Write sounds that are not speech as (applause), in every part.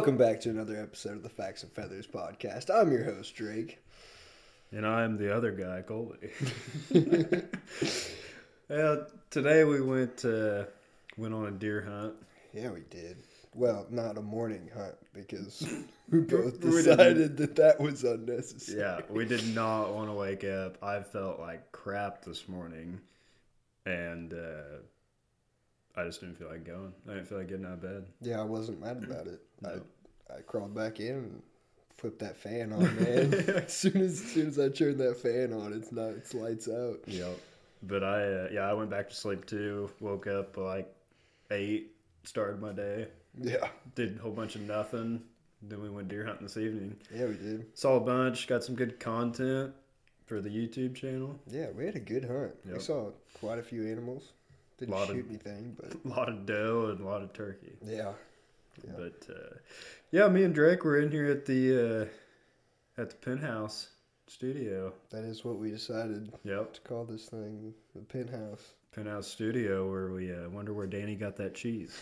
Welcome back to another episode of the Facts and Feathers podcast. I'm your host, Drake. And I'm the other guy, Kolbe. (laughs) (laughs) yeah, today we went uh, went on a deer hunt. Yeah, we did. Well, not a morning hunt because (laughs) we both decided that that was unnecessary. Yeah, we did not want to wake up. I felt like crap this morning, and uh, I just didn't feel like going. I didn't feel like getting out of bed. Yeah, I wasn't mad about it. I, I crawled back in and flipped that fan on, man. (laughs) (laughs) as soon as, as soon as I turned that fan on, it's not. It's lights out. Yep. But I, uh, yeah, I went back to sleep too. Woke up like eight. Started my day. Yeah, Did a whole bunch of nothing. Then we went deer hunting this evening. yeah, we did. Saw a bunch. Got some good content for the YouTube channel. Yeah, we had a good hunt. We saw quite a few animals. Didn't Lot of- shoot anything, but A (laughs) lot of doe and a lot of turkey. yeah, Yeah. But uh, yeah, me and Drake were in here at the uh, at the penthouse studio. that is what we decided Yep, to call this thing the penthouse. penthouse studio where we uh, wonder where Danny got that cheese.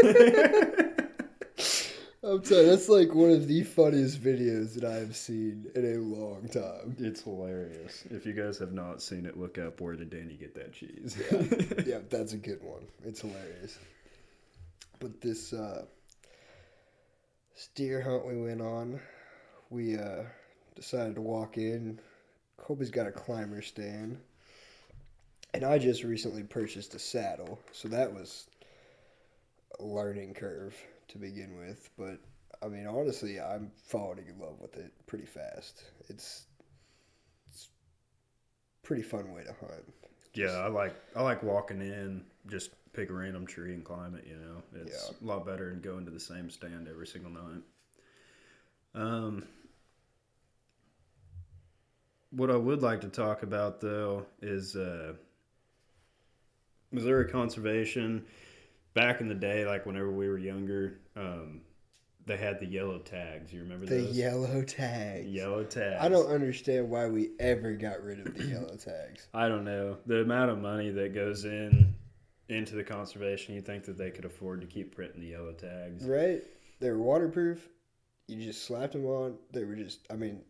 (laughs) I'm telling you, that's like one of the funniest videos that I have seen in a long time. It's hilarious. If you guys have not seen it, look up where did Danny get that cheese. yeah, (laughs) that's a good one. It's hilarious. But this uh this deer hunt we went on, we uh decided to walk in. Kolbe's got a climber stand. And I just recently purchased a saddle, so that was a learning curve to begin with. But I mean honestly I'm falling in love with it pretty fast. It's it's a pretty fun way to hunt. yeah, I like I like walking in, just pick a random tree and climb it. You know, it's a lot better than going to the same stand every single night. Um, what I would like to talk about though is uh, Missouri conservation. Back in the day, like whenever we were younger, um, they had the yellow tags. You remember The those? yellow tags. Yellow tags. I don't understand why we ever got rid of the yellow tags. I don't know the amount of money that goes in into the conservation. You think that they could afford to keep printing the yellow tags? Right? They were waterproof. You just slapped them on. They were just, I mean,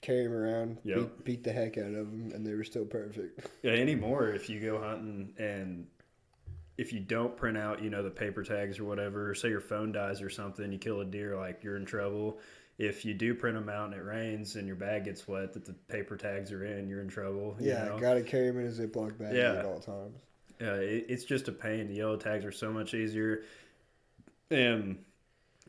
carry them around, Yep. beat, beat the heck out of them, and they were still perfect. (laughs) Yeah, anymore if you go hunting and if you don't print out, you know, the paper tags or whatever, say your phone dies or something, you kill a deer, like you're in trouble. If you do print them out and it rains and your bag gets wet, that the paper tags are in, you're in trouble. you Yeah, know? gotta carry them in a Ziploc bag Yeah. at all times. Yeah, it, it's just a pain. The yellow tags are so much easier. And,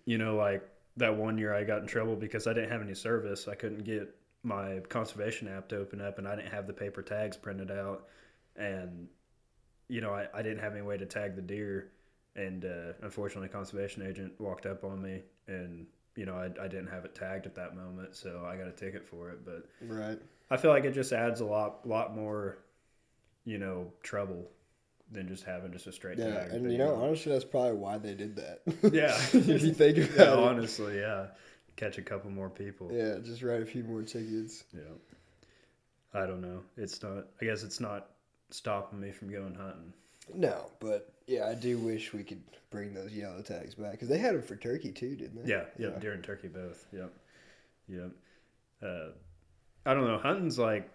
you know, like that one year I got in trouble because I didn't have any service. I couldn't get my conservation app to open up and I didn't have the paper tags printed out. And, you know, I, I didn't have any way to tag the deer. And uh, unfortunately, a conservation agent walked up on me and, you know, I, I didn't have it tagged at that moment. So I got a ticket for it. But Right. I feel like it just adds a lot, lot more, you know, trouble than just having just a straight Yeah, tag. and you know, honestly, that's probably why they did that. yeah, (laughs) if you think (laughs) yeah, about it. honestly, yeah, catch a couple more people. Yeah. Yeah, just write a few more tickets. Yeah, I don't know. It's not. I guess it's not stopping me from going hunting. No, but yeah, I do wish we could bring those yellow tags back because they had them for turkey too, didn't they? Yeah, yeah, deer and turkey both. Yep, yep. Uh, I don't know. Hunting's like,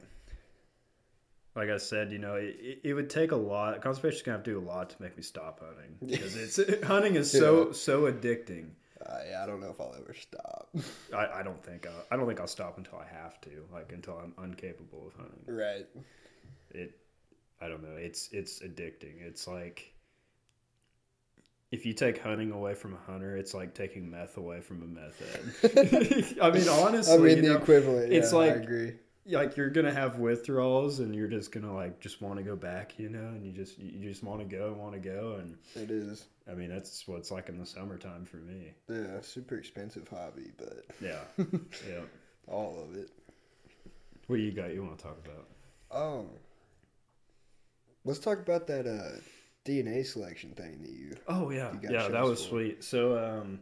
like I said, you know, it, it, would take a lot. Conservation's gonna have to do a lot to make me stop hunting (laughs) because it's (laughs) hunting is so Yeah. so addicting. Uh, I, I don't know if I'll ever stop. (laughs) I, I don't think I'll, I don't think I'll stop until I have to, like until I'm incapable of hunting. right. It, I don't know. It's it's addicting. It's like if you take hunting away from a hunter, it's like taking meth away from a meth head. I mean, honestly, I mean, the know, equivalent. it's yeah, I like- agree. Like you're gonna have withdrawals, and you're just gonna like just want to go back, you know, and you just you just want to go want to go, and It is. I mean that's what it's like in the summertime for me. Yeah, super expensive hobby, but Yeah, (laughs) yeah. all of it. What you got? You want to talk about? Um, let's talk about that uh, DNA selection thing that you. Oh yeah, You got yeah, that was for. sweet. So, um,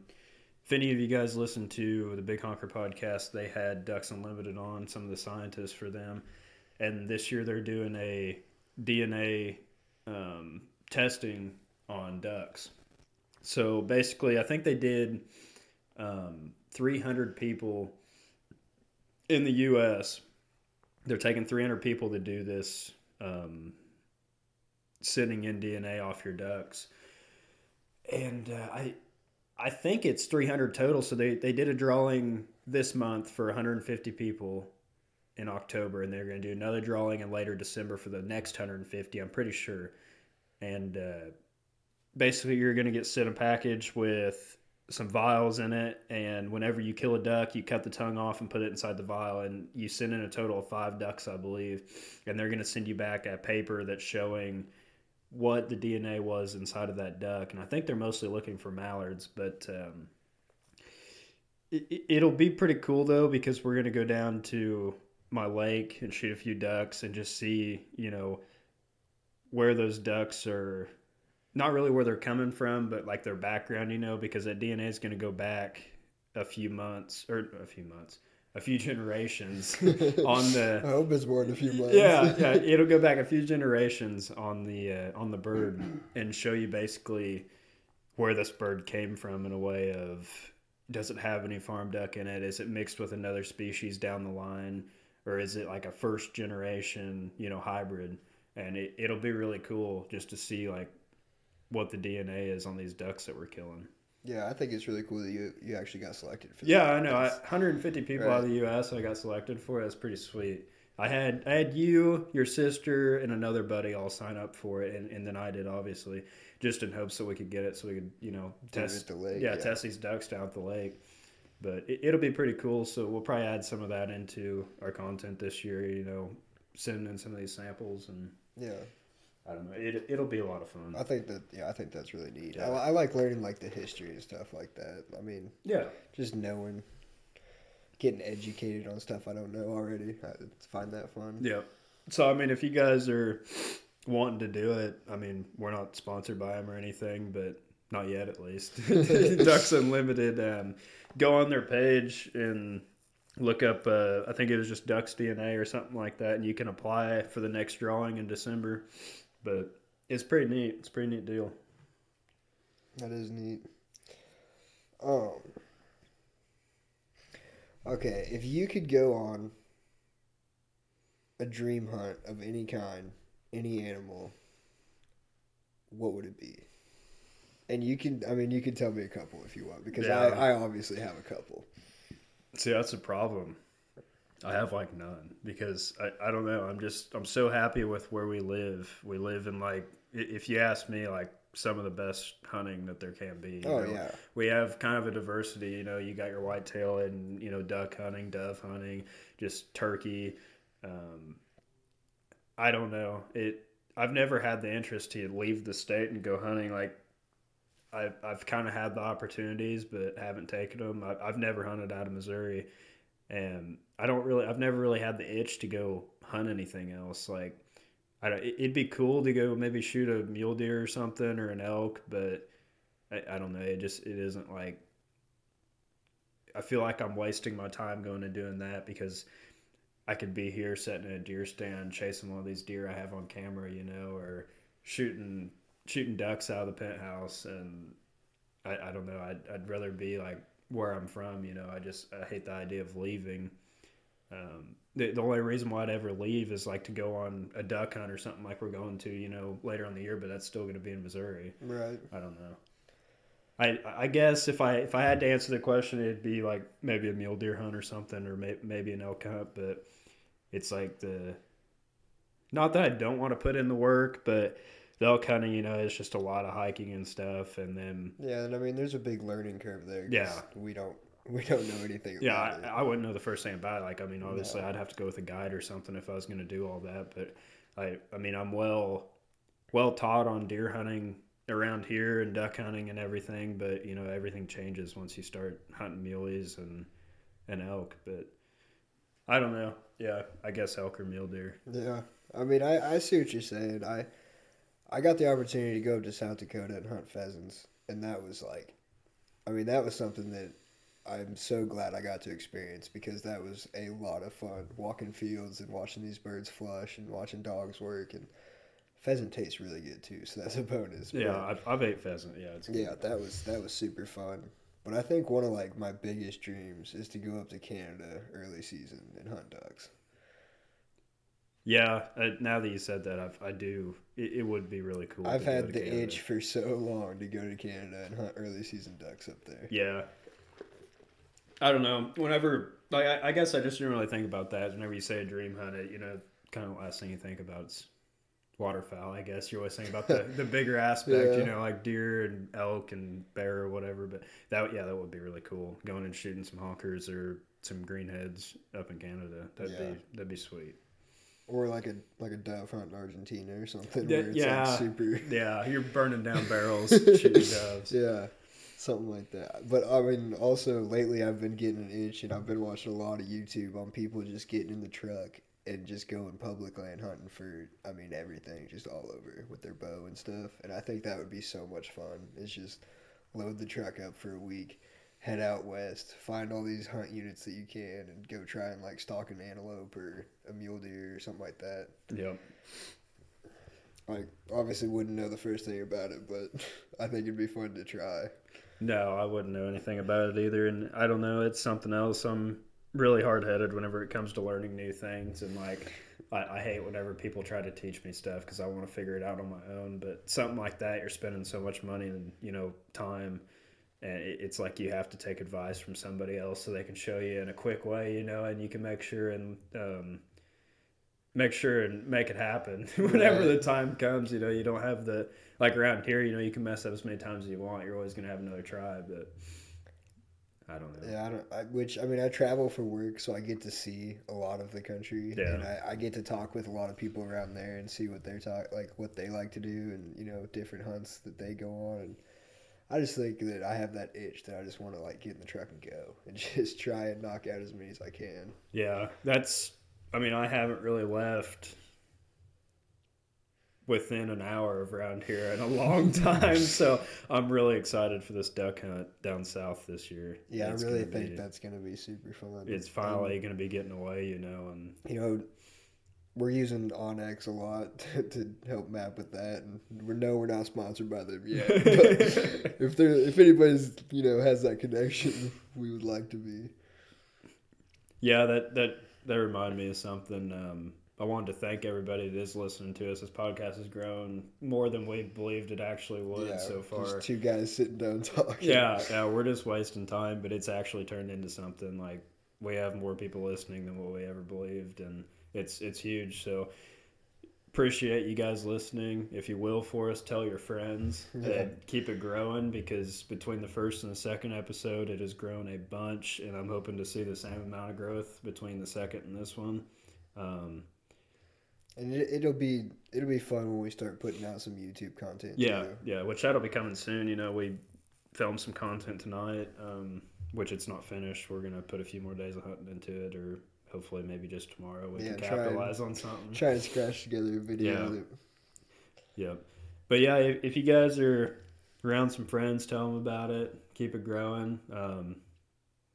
if any of you guys listen to the Big Honker podcast, they had Ducks Unlimited on some of the scientists for them, and this year they're doing a DNA um, testing on ducks. So basically, I think they did um, 300 people in the U.S. They're taking 300 people to do this, um, in DNA off your ducks, and uh, I, I think it's 300 total. So they they did a drawing this month for 150 people in October, and they're going to do another drawing in later December for the next 150. I'm pretty sure, and uh, basically you're going to get sent a package with some vials in it and whenever you kill a duck you cut the tongue off and put it inside the vial and you send in a total of five ducks i believe and they're going to send you back a paper that's showing what the dna was inside of that duck and i think they're mostly looking for mallards but um, it, it'll be pretty cool though because we're to go down to my lake and shoot a few ducks and just see you know where those ducks are not really where they're coming from, but like their background, you know, because that DNA is going to go back a few months or a few months, a few (laughs) generations (laughs) on the. I hope it's more than a few months. Yeah, yeah, (laughs) it'll go back a few generations on the uh, on the bird (clears throat) and show you basically where this bird came from in a way of does it have any farm duck in it? Is it mixed with another species down the line, or is it like a first generation, you know, hybrid? And it, it'll be really cool just to see like what the DNA is on these ducks that we're killing. Yeah, I think it's really cool that you you actually got selected for. Yeah, that. I know. I, 150 people right. out of the U.S. I got selected for. That's pretty sweet. I had I had you, your sister, and another buddy all sign up for it, and, and then I did obviously, just in hopes that we could get it, so we could you know test the lake. Yeah, yeah, test these ducks down at the lake. But it, will be pretty cool. So we'll probably add some of that into our content this year. You know, sending in some of these samples and yeah. I don't know. It it'll be a lot of fun. I think that yeah, I think that's really neat. Yeah. I, I, like learning like the history and stuff like that. I mean, yeah, just knowing, getting educated on stuff I don't know already. I find that fun. Yeah. So I mean, if you guys are wanting to do it, I mean, we're not sponsored by them or anything, but not yet at least. (laughs) (laughs) Ducks Unlimited. Um, go on their page and look up. Uh, I think it was just Ducks DNA or something like that, and you can apply for the next drawing in December. But it's pretty neat. It's a pretty neat deal. That is neat. Um. Okay, if you could go on a dream hunt of any kind, any animal, what would it be? And you can, I mean, you can tell me a couple if you want, because yeah. I, I obviously have a couple. See, that's a problem. I have like none because I, I don't know. I'm just I'm so happy with where we live. We live in like if you ask me like some of the best hunting that there can be. oh know? yeah. We have kind of a diversity. You know, you got your whitetail and you know duck hunting, dove hunting, just turkey. Um, I don't know it. I've never had the interest to leave the state and go hunting. Like I've I've kind of had the opportunities, but haven't taken them. I've, I've never hunted out of Missouri and I don't really I've never really had the itch to go hunt anything else. Like I don't, it'd be cool to go maybe shoot a mule deer or something or an elk but I, I don't know. It just it isn't like I feel like I'm wasting my time going and doing that because I could be here sitting in a deer stand chasing one of these deer I have on camera you know or shooting shooting ducks out of the penthouse. And I, I don't know. I'd, I'd rather be like where I'm from. You know, I just I hate the idea of leaving. Um, the, the only reason why I'd ever leave is like to go on a duck hunt or something like we're going to, you know, later on the year. But that's still going to be in Missouri. Right. I don't know. I I guess if I if I had to answer the question, it'd be like maybe a mule deer hunt or something, or may, maybe an elk hunt. But it's like the not that I don't want to put in the work, but they'll kind of you know it's just a lot of hiking and stuff and then yeah and i mean there's a big learning curve there yeah. we don't we don't know anything yeah I, I, wouldn't know the first thing about it like i mean obviously no. i'd have to go with a guide or something if i was going to do all that but i i mean i'm well well taught on deer hunting around here and duck hunting and everything but you know everything changes once you start hunting muleys and and elk but i don't know. Yeah i guess elk or mule deer. Yeah i mean i i see what you're saying. I I got the opportunity to go to South Dakota and hunt pheasants, and that was like, I mean, that was something that I'm so glad I got to experience because that was a lot of fun walking fields and watching these birds flush and watching dogs work and pheasant tastes really good too, so that's a bonus. Yeah, I've, I've ate pheasant. Yeah, it's yeah, that was that was super fun. But I think one of like my biggest dreams is to go up to Canada early season and hunt ducks. Yeah, uh, now that you said that, I've, I do. It, it would be really cool. I've had the Canada. itch for so long to go to Canada and hunt early season ducks up there. Yeah. I don't know. Whenever, like, I, I guess I just didn't really think about that. Whenever you say a dream hunt, it you know, kind of the last thing you think about is waterfowl. I guess you're always thinking about the, (laughs) the bigger aspect, you know, like deer and elk and bear or whatever. But that, yeah, that would be really cool. Going and shooting some honkers or some greenheads up in Canada. That'd Yeah. be that'd be sweet. Or like a like a dove hunt in Argentina or something Yeah, where it's yeah. like super (laughs) Yeah, you're burning down barrels, (laughs) shooting doves. Yeah. Something like that. But I mean also lately I've been getting an itch and I've been watching a lot of YouTube on people just getting in the truck and just going public land hunting for I mean everything, just all over with their bow and stuff. And I think that would be so much fun. It's just load the truck up for a week, head out west, find all these hunt units that you can and go try and like stalk an antelope or a mule deer or something like that. Yep. Like obviously wouldn't know the first thing about it, but (laughs) I think it'd be fun to try. No, I wouldn't know anything about it either, and I don't know. It's something else. I'm really hard headed whenever it comes to learning new things, and like I, I hate whenever people try to teach me stuff because I want to figure it out on my own. But something like that, you're spending so much money and you know time, and it's like you have to take advice from somebody else so they can show you in a quick way, you know, and you can make sure and um, make sure and make it happen (laughs) whenever Right. the time comes. You know, you don't have the like around here. You know, you can mess up as many times as you want. You're always gonna have another try, but I don't know. Yeah, I don't. I, which I mean, I travel for work, so I get to see a lot of the country, Yeah. and I, I get to talk with a lot of people around there and see what they're talk like, what they like to do, and you know, different hunts that they go on. And I just think that I have that itch that I just want to like get in the truck and go (laughs) and just try and knock out as many as I can. Yeah, that's. I mean, I haven't really left within an hour of around here in a long (laughs) time, so I'm really excited for this duck hunt down south this year. Yeah, It's I really think be- that's gonna be super fun. it's finally going to be getting away, you know, And, you know. We're using onX a lot (laughs) to, to help map with that, and we know we're not sponsored by them yet. (laughs) But if there, if anybody's you know has that connection, (laughs) we would like to be. Yeah, that that that reminded me of something. Um, I wanted to thank everybody that is listening to us. This podcast has grown more than we believed it actually would so far. Just two guys sitting down talking. Yeah, yeah, we're just wasting time, but it's actually turned into something like we have more people listening than what we ever believed, and it's it's huge. So appreciate you guys listening. If you will for us, tell your friends (laughs) and keep it growing because between the first and the second episode, it has grown a bunch, and I'm hoping to see the same amount of growth between the second and this one. Um, and it, it'll be it'll be fun when we start putting out some YouTube content. Yeah, too. yeah, which that'll be coming soon. You know, we filmed some content tonight, um, which it's not finished. We're gonna put a few more days of hunting into it, or hopefully maybe just tomorrow we Yeah, can try and- capitalize on something. Try and scratch together a video. Yeah. Yep. But yeah, if, if you guys are around some friends, tell them about it. Keep it growing. Um,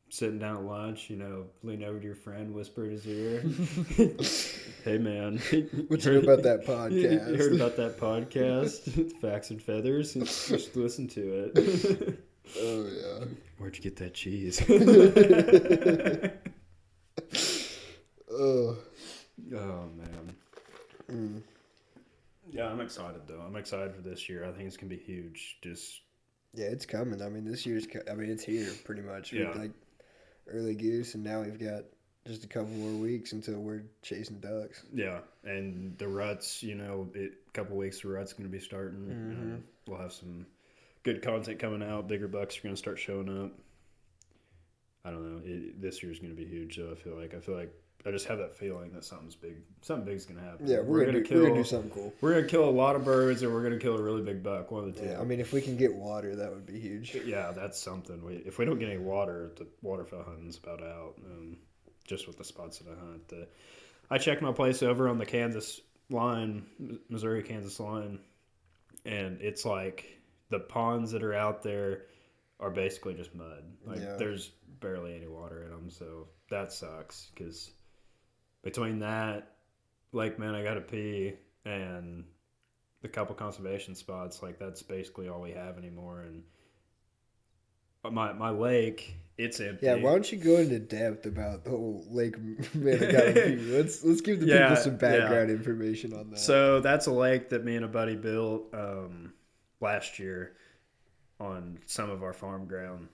sitting down at lunch, you know, lean over to your friend, whisper in his ear, (laughs) "Hey, man, What you know about that You- (laughs) You podcast? heard about that podcast, (laughs) Facts and Feathers? Just listen to it. oh yeah. Where'd you get that cheese? Oh. oh man. Mm. Yeah, I'm excited though. I'm excited for this year. I think it's gonna be huge. Just Yeah, it's coming. I mean, this year's. co- I mean, it's here pretty much. Yeah. Like early goose, and now we've got just a couple more weeks until we're chasing ducks. yeah, and the ruts. You know, a couple weeks the ruts gonna be starting. and we'll have some good content coming out. Bigger bucks are gonna start showing up. I don't know. It, this year's gonna be huge. though. I feel like. I feel like. I just have that feeling that something's big. Something big's gonna happen. Yeah, we're, gonna, do, we're gonna do something cool. We're gonna kill a lot of birds, or we're gonna kill a really big buck. One of the two. Yeah, I mean, if we can get water, that would be huge. Yeah, that's something. We, if we don't get any water, the waterfowl hunting's about out. Um, just with the spots that I hunt. The, I checked my place over on the Kansas line, Missouri Kansas line, and it's like the ponds that are out there are basically just mud. Like Yeah. there's barely any water in them, so that sucks. Because between that, like Man, I got to pee, and the couple conservation spots, like that's basically all we have anymore. And my my lake, it's empty. Yeah, why don't you go into depth about the whole Lake (laughs) Manigawa? (laughs) let's let's give the Yeah, people some yeah. background information on that. So that's a lake that me and a buddy built um, last year on some of our farm ground,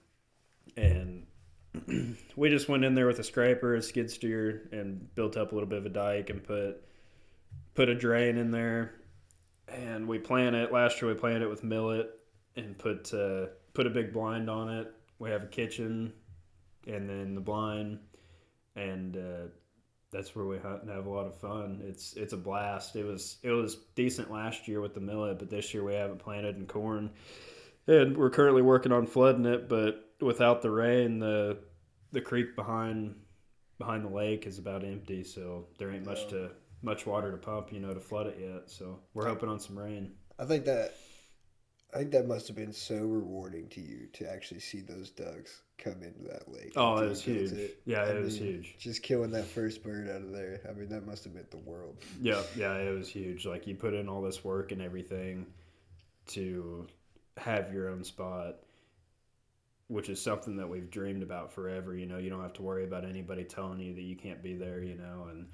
and (clears throat) we just went in there with a scraper, a skid steer, and built up a little bit of a dike and put put a drain in there, and we planted it. Last year we planted it with millet and put uh, put a big blind on it. We have a kitchen, and then the blind, and uh, that's where we hunt and have a lot of fun. It's it's a blast. It was it was decent last year with the millet, but this year we haven't planted in corn, and we're currently working on flooding it. But without the rain, the the creek behind behind the lake is about empty, so there ain't much to much water to pump, you know, to flood it yet. So we're hoping on some rain. I think that I think that must have been so rewarding to you to actually see those ducks come into that lake. Oh, it was huge. it. Yeah, I it was mean, huge. Just killing that first bird out of there. I mean, that must have meant the world. Yeah, yeah, it was huge. Like you put in all this work and everything to have your own spot, which is something that we've dreamed about forever. You know, you don't have to worry about anybody telling you that you can't be there. You know, and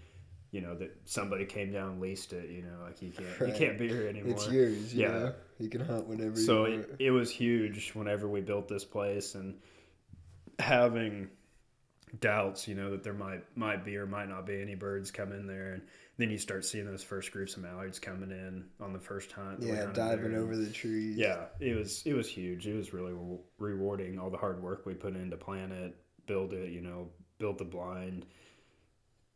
you know that somebody came down and leased it. You know, like you can't Right. you can't be here anymore. It's yours. You Yeah. know? you can hunt whenever. so you want. it, it was huge whenever we built this place and having doubts you know that there might might be or might not be any birds come in there and then you start seeing those first groups of mallards coming in on the first hunt yeah, diving over the trees. yeah it was it was huge. It was really re- rewarding all the hard work we put in to plan it build it you know build the blind.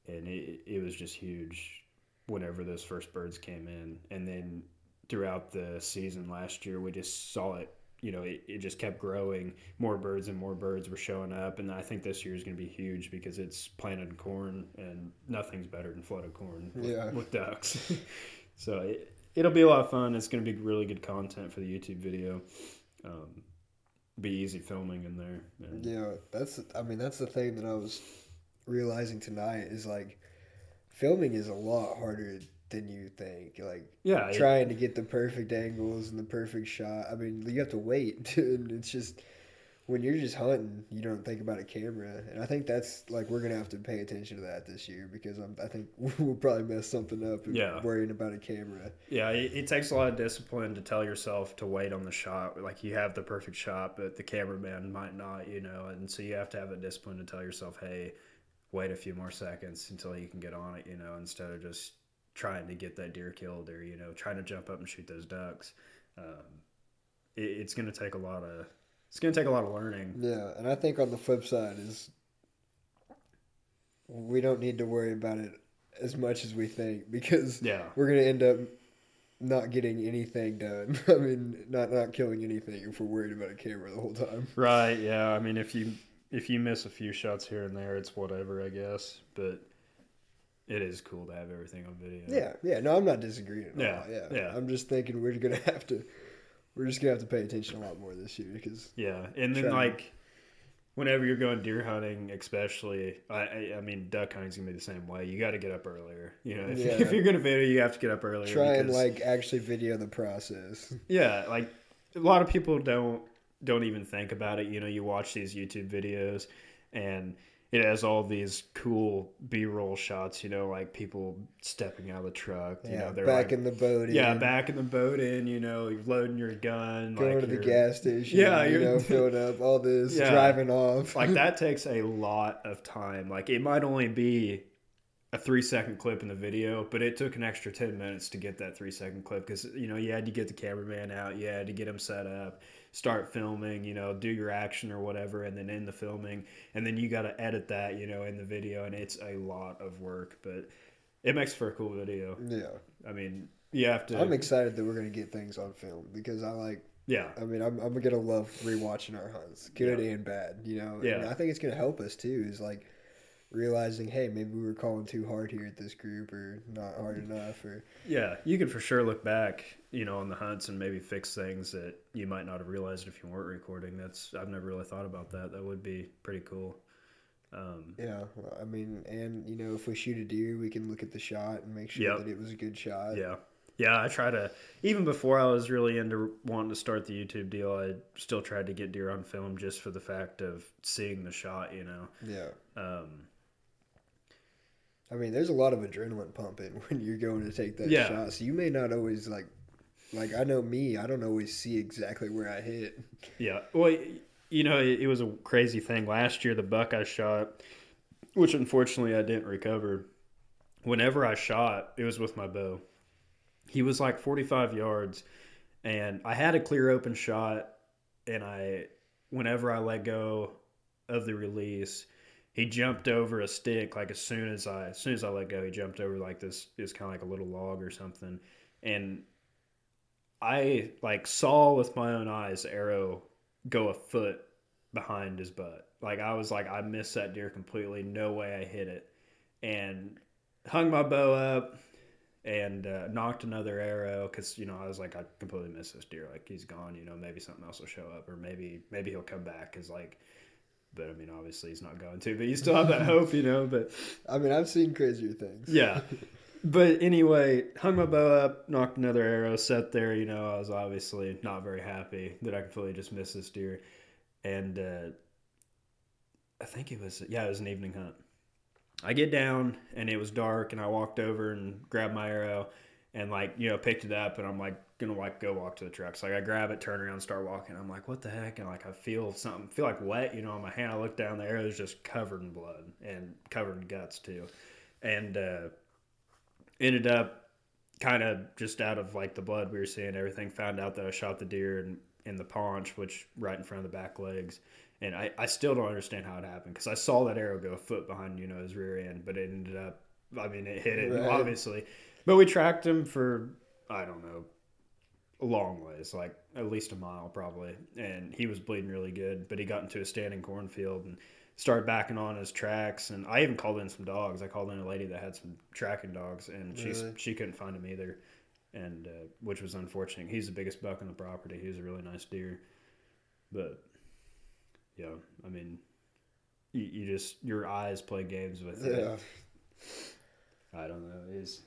And it, it was just huge whenever those first birds came in. And then throughout the season last year we just saw it you know it, it just kept growing more birds and more birds were showing up and i think this year is going to be huge because it's planted corn and nothing's better than flooded corn with, Yeah. with ducks (laughs) so it, it'll be a lot of fun it's going to be really good content for the youtube video um, be easy filming in there and Yeah, that's. I mean, that's the thing that I was realizing tonight is like, filming is a lot harder than you think. Like yeah it- trying to get the perfect angles and the perfect shot. I mean, you have to wait, (laughs) and it's just when you're just hunting, you don't think about a camera. And I think that's like we're gonna have to pay attention to that this year because I'm, I think (laughs) we'll probably mess something up Yeah. worrying about a camera. Yeah, it, it takes a lot of discipline to tell yourself to wait on the shot. Like you have the perfect shot, but the cameraman might not, you know, and so you have to have the discipline to tell yourself, hey, wait a few more seconds until you can get on it, you know, instead of just trying to get that deer killed or you know trying to jump up and shoot those ducks. Um, it, it's going to take a lot of it's going to take a lot of learning. Yeah, and I think on the flip side is we don't need to worry about it as much as we think (laughs) because Yeah, we're gonna end up not getting anything done. (laughs) I mean, not not killing anything if we're worried about a camera the whole time. right. Yeah, I mean if you if you miss a few shots here and there, it's whatever, I guess, but. It is cool to have everything on video. Yeah, yeah. No, I'm not disagreeing at Yeah, all. Yeah, yeah. I'm just thinking we're gonna have to. We're just gonna have to pay attention a lot more this year because Yeah, and then Try to- like whenever you're going deer hunting, especially, I, I, I mean, duck hunting's gonna be the same way. You got to get up earlier. You know, if, Yeah. if you're gonna video, you have to get up earlier. try and like actually video the process. yeah, like a lot of people don't don't even think about it. You know, you watch these YouTube videos, and it has all these cool B-roll shots. You know, like people stepping out of the truck. You Yeah, know, they're back like, in the boat. yeah, in, back in the boat. In you know, you're loading your gun. going like to the gas station. Yeah, you know, (laughs) filling up all this, Yeah. driving off. like (laughs) that takes a lot of time. Like it might only be a three second clip in the video, but it took an extra ten minutes to get that three second clip because you know you had to get the cameraman out, you had to get him set up, start filming, you know, do your action or whatever, and then end the filming, and then you got to edit that, you know, in the video, and it's a lot of work, but it makes for a cool video. yeah, I mean, you have to. I'm excited that we're gonna get things on film because I like. yeah, I mean, I'm, I'm gonna love rewatching our hunts, good and bad. You know, And Yeah. I think it's gonna help us too. Is like realizing, hey, maybe we were calling too hard here at this group, or not hard mm. enough, or Yeah, you can for sure look back, you know, on the hunts and maybe fix things that you might not have realized if you weren't recording. That's I've never really thought about that. That would be pretty cool. Um, yeah. I mean, and you know, if we shoot a deer, we can look at the shot and make sure Yep. that it was a good shot. yeah, Yeah, I try to even before I was really into wanting to start the YouTube deal, I still tried to get deer on film just for the fact of seeing the shot, you know. Yeah. Um, I mean, there's a lot of adrenaline pumping (laughs) when you're going to take that Yeah. shot. So you may not always like, like I know me, I don't always see exactly where I hit. Yeah. Well, you know, it, it was a crazy thing. Last year, the buck I shot, which unfortunately I didn't recover, whenever I shot, it was with my bow. He was like 45 yards, and I had a clear open shot, and I, whenever I let go of the release, he jumped over a stick like as soon as I as soon as I let go, he jumped over like this is kind of like a little log or something, and I like saw with my own eyes arrow go a foot behind his butt. Like I was like, I missed that deer completely. No way I hit it, and hung my bow up and uh, nocked another arrow because you know I was like, I completely missed this deer. Like he's gone. You know, maybe something else will show up, or maybe maybe he'll come back. Cause like, but I mean, obviously he's not going to. But you still have that (laughs) hope, you know. But I mean, I've seen crazier things. yeah. (laughs) But anyway, hung my bow up, nocked another arrow, sat there. You know, I was obviously not very happy that I completely just missed this deer. And uh, I think it was, yeah, it was an evening hunt. I get down and it was dark, and I walked over and grabbed my arrow and, like, you know, picked it up, and I'm like, gonna like go walk to the trucks. Like I grab it, turn around, start walking. I'm like, what the heck? And like I feel something, feel like wet, you know, on my hand. I look down, the arrow is just covered in blood and covered in guts too. And uh, ended up kind of just out of like the blood we were seeing, everything. Found out that I shot the deer in, in the paunch, which right in front of the back legs. And I, I still don't understand how it happened because I saw that arrow go a foot behind you know his rear end, but it ended up. I mean, it hit it Right. obviously, but we tracked him for I don't know a long ways, like at least a mile probably. And he was bleeding really good, but he got into a standing cornfield and started backing on his tracks. And I even called in some dogs. I called in a lady that had some tracking dogs, and she Really? she couldn't find him either, and uh, which was unfortunate. He's the biggest buck on the property. He was a really nice deer, but yeah, I mean, you, you just your eyes play games with Yeah. it. I don't know. Is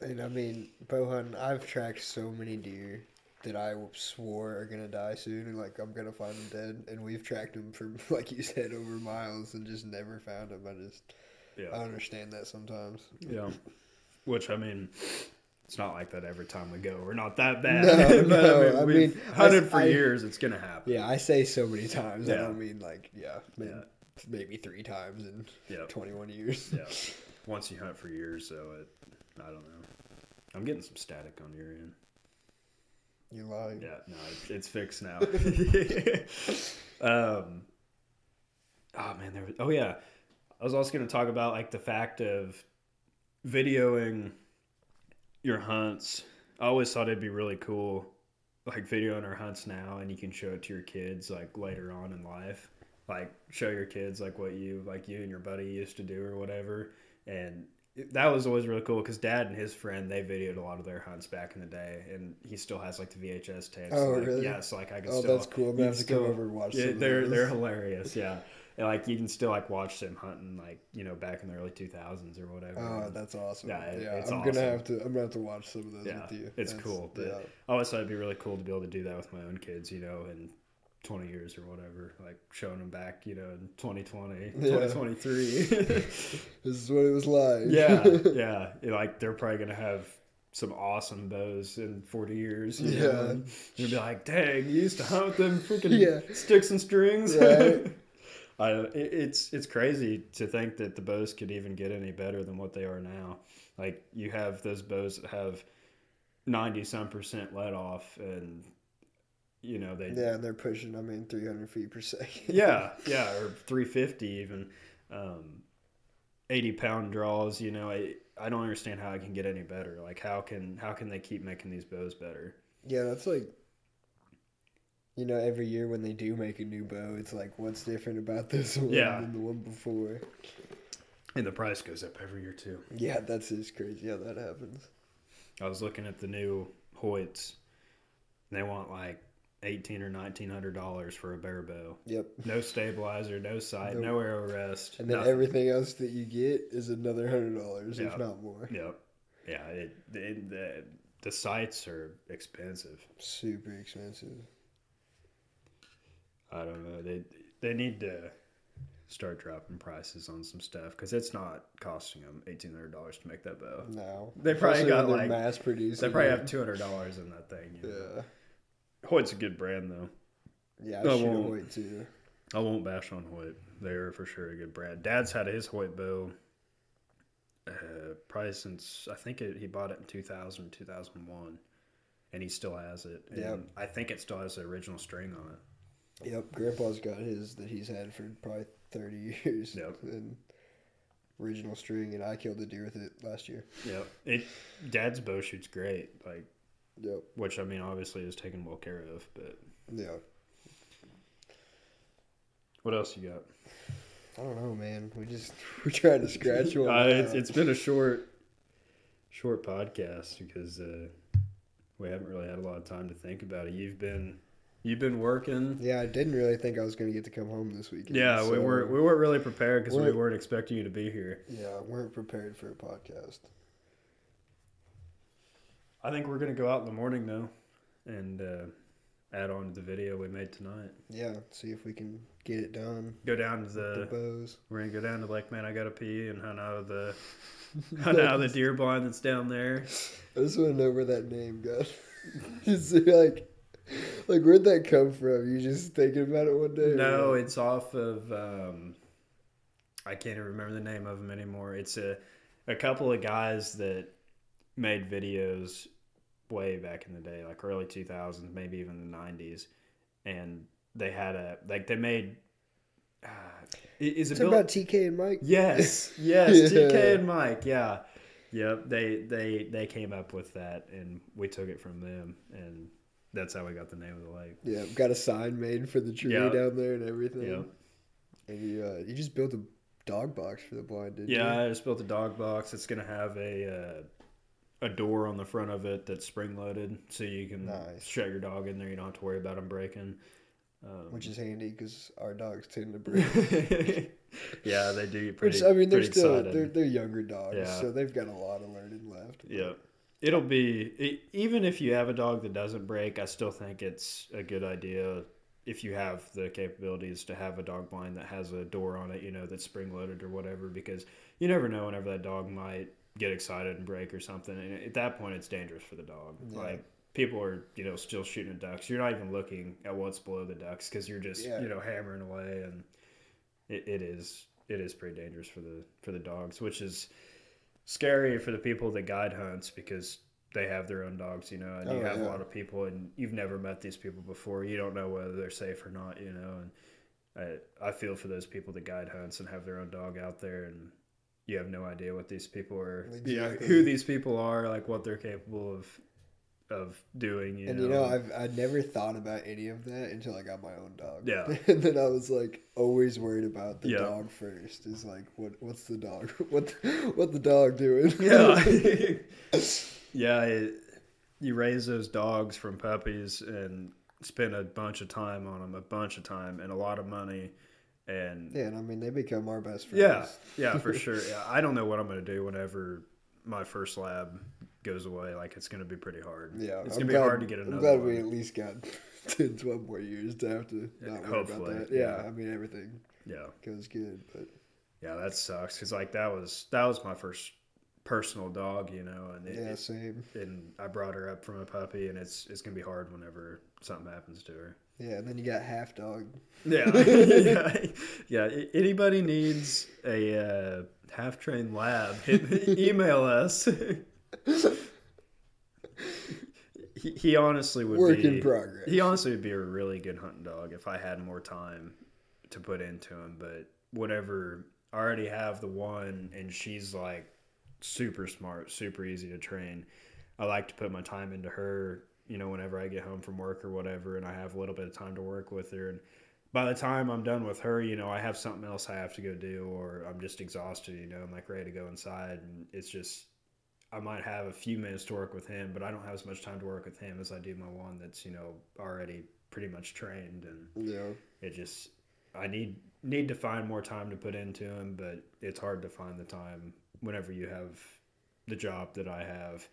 And I mean, bow hunting, I've tracked so many deer that I swore are gonna die soon, and like I'm gonna find them dead. And we've tracked them for, (laughs) like you said, over miles and just never found them. I just, yeah. I understand that sometimes. Yeah. Which I mean, it's not like that every time we go. We're not that (laughs) bad. No, (laughs) but no, I mean, I mean, hunted I- for I- years. It's gonna happen. Yeah, I say so many times. I don't mean like, yeah, maybe, Yeah. maybe three times in Yeah. 21 years. Yeah. Once you hunt for years, so it. I don't know. I'm getting some static on your end. You lying. Yeah. No, it, it's fixed now. (laughs) (laughs) um. Oh man, there was. Oh yeah, I was also gonna talk about like the fact of videoing your hunts. I always thought it'd be really cool, like videoing our hunts now, and you can show it to your kids like later on in life. Like show your kids like what you like you and your buddy used to do or whatever, and that was always really cool because dad and his friend they videoed a lot of their hunts back in the day, and he still has like the VHS tapes. Oh, like, really? Yeah, so like I can. Oh, still, that's cool. man to come over and watch. Yeah, they're they're hilarious. Yeah. And, like you can still like watch them hunting like you know back in the early 2000s or whatever. Oh, that's awesome! Yeah, it, yeah I'm awesome. gonna have to. I'm gonna have to watch some of those yeah, with you. It's that's, cool. But yeah. I always thought it'd be really cool to be able to do that with my own kids, you know, and 20 years or whatever, like showing them back, you know, in 2020, yeah. 2023. (laughs) this is what it was like. yeah, (laughs) yeah. Like they're probably going to have some awesome bows in 40 years. You yeah. Know? You'll be like, dang, you used to hunt them freaking yeah. sticks and strings. Right. (laughs) I, it's it's crazy to think that the bows could even get any better than what they are now. Like you have those bows that have ninety some percent let off and you know they yeah they're pushing. I mean, 300 feet per second. yeah, (laughs) yeah, or 350 even. Um, 80 pound draws, you know, I, I don't understand how i can get any better. Like how can how can they keep making these bows better? Yeah, that's like. You know, every year when they do make a new bow, it's like, what's different about this (laughs) one Yeah. than the one before? And the price goes up every year too. Yeah, that's just crazy how that happens. I was looking at the new Hoyts. They want like 18 or 1900 dollars for a bare bow. Yep. No stabilizer, no sight, Nope. no arrow rest. And then nothing. everything else that you get is another hundred dollars, Yeah. if not more. Yep. Yeah. It, it, the the sights are expensive. Super expensive. I don't know. They they need to start dropping prices on some stuff because it's not costing them eighteen hundred dollars to make that bow. No, They probably Especially got, like- mass produced. They probably have two hundred dollars in that thing. you know. Yeah, Hoyt's a good brand though. yeah. No, I shoot won't. Hoyt too. I won't bash on Hoyt. They're for sure a good brand. Dad's had his Hoyt bow uh, probably since I think it, he bought it in 2000, 2001. and he still has it. Yep. I think it still has the original string on it. Yep, Grandpa's got his that he's had for probably thirty (laughs) years. Yep. And original string, and I killed a deer with it last year. Yep. It Dad's bow shoots great, like Yep. which I mean obviously is taken well care of. But Yeah. what else you got? I don't know, man. We just (laughs) we're trying to scratch one. (laughs) Uh, it's, it's been a short, short podcast because uh, we haven't really had a lot of time to think about it. You've been, you've been working. yeah, I didn't really think I was going to get to come home this weekend. Yeah, we weren't we weren't really prepared because we weren't expecting you to be here. Yeah, weren't prepared for a podcast. I think we're gonna go out in the morning though, and uh, add on to the video we made tonight. Yeah, see if we can get it done. Go down to The the. bows. We're gonna go down to Lake Man. I gotta pee and hunt out of the (laughs) hunt out of the deer blind that's down there. I just want to know where that name got. (laughs) just like, like where'd that come from? You just thinking about it one day? No, it's off of. Um, I can't even remember the name of them anymore. It's a a couple of guys that made videos way back in the day, like early 2000s, maybe even the 90s, and they had a like they made. Uh, is it Bill? about TK and Mike. Yes, (laughs) yes, Yeah. TK and Mike. Yeah, yep. They they they came up with that, and we took it from them, and that's how we got the name of the lake. Yeah, got a sign made for the tree Yeah. down there and everything. Yep. And you, uh, you just built a dog box for the blind, didn't Yeah, you? I just built a dog box. It's gonna have a uh, a door on the front of it that's spring loaded, so you can Nice. shut your dog in there. You don't have to worry about them breaking. Um, Which is handy because our dogs tend to (laughs) break. yeah, they do get pretty. Which I mean, they're still excited. they're they're younger dogs, Yeah. so they've got a lot of learning left. Yeah. It'll be e- even if you have a dog that doesn't break, I still think it's a good idea if you have the capabilities to have a dog blind that has a door on it, you know, that's spring loaded or whatever because you never know whenever that dog might get excited and break or something and at that point it's dangerous for the dog. Yeah. Like people are, you know, still shooting at ducks. You're not even looking at what's below the ducks cuz you're just, Yeah. you know, hammering away and it, it is it is pretty dangerous for the for the dogs, which is scary for the people that guide hunts because they have their own dogs, you know, and you Oh, have a lot of people and you've never met these people before. You don't know whether they're safe or not, you know, and I I feel for those people that guide hunts and have their own dog out there and you have no idea what these people are you know, Exactly. who these people are, like what they're capable of of doing, you and know. you know, I've I never thought about any of that until I got my own dog. Yeah. (laughs) and then I was like always worried about the Yeah. dog first. Is like what what's the dog (laughs) what what the dog doing? yeah. (laughs) yeah, it, you raise those dogs from puppies and spend a bunch of time on them, a bunch of time and a lot of money. And yeah, and I mean they become our best friends. yeah, yeah, for (laughs) sure. Yeah, I don't know what I'm going to do whenever my first lab goes away. Like, it's going to be pretty hard. Yeah, It's I'm going to be glad- hard to get another. I'm glad one. we at least got (laughs) 10, 12 more years to have to not worry hopefully, about that. Yeah, yeah. I mean everything Yeah. goes good, but Yeah, that sucks. Cause like that was, that was my first personal dog, you know, and it, yeah, it- same. and I brought her up from a puppy and it's, it's going to be hard whenever something happens to her. Yeah, and then you got half dog. Yeah, (laughs) (laughs) yeah, yeah. Anybody needs a uh, half trained lab? (laughs) Email us. he, he honestly would Work be. in progress. He honestly would be a really good hunting dog if I had more time to put into him. But whatever, I already have the one, and she's like super smart, super easy to train. I like to put my time into her, you know, whenever I get home from work or whatever, and I have a little bit of time to work with her. And by the time I'm done with her, you know, I have something else I have to go do, or I'm just exhausted, you know, I'm like ready to go inside. And it's just, I might have a few minutes to work with him, but I don't have as much time to work with him as I do my one that's, you know, already pretty much trained. And Yeah, it just, I need need to find more time to put into him, but it's hard to find the time whenever you have the job that I have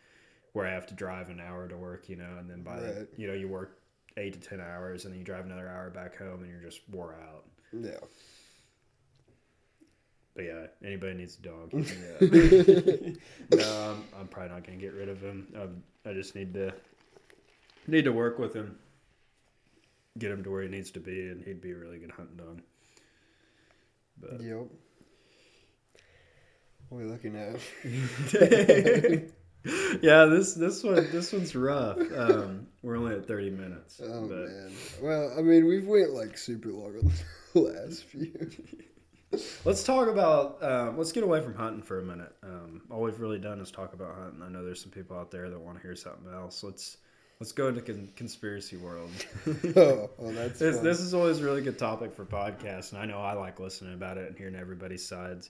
where I have to drive an hour to work, you know, and then by the, you know you work eight to ten hours, and then you drive another hour back home, and you're just wore out. Yeah. But yeah, anybody needs a dog. hit me up. (laughs) (laughs) no, I'm, I'm probably not gonna get rid of him. Um, I just need to need to work with him, get him to where he needs to be, and he'd be a really good hunting dog. But Yep. What are we looking at? (laughs) (laughs) yeah, this this one this one's rough. Um, we're only at thirty minutes. Oh but man. Well, I mean, we've went like super long on the (laughs) last few. (laughs) let's talk about. Um, let's get away from hunting for a minute. Um, all we've really done is talk about hunting. I know there's some people out there that want to hear something else. Let's let's go into con- conspiracy world. oh, well, that's this this is always a really good topic for podcasts, and I know I like listening about it and hearing everybody's sides.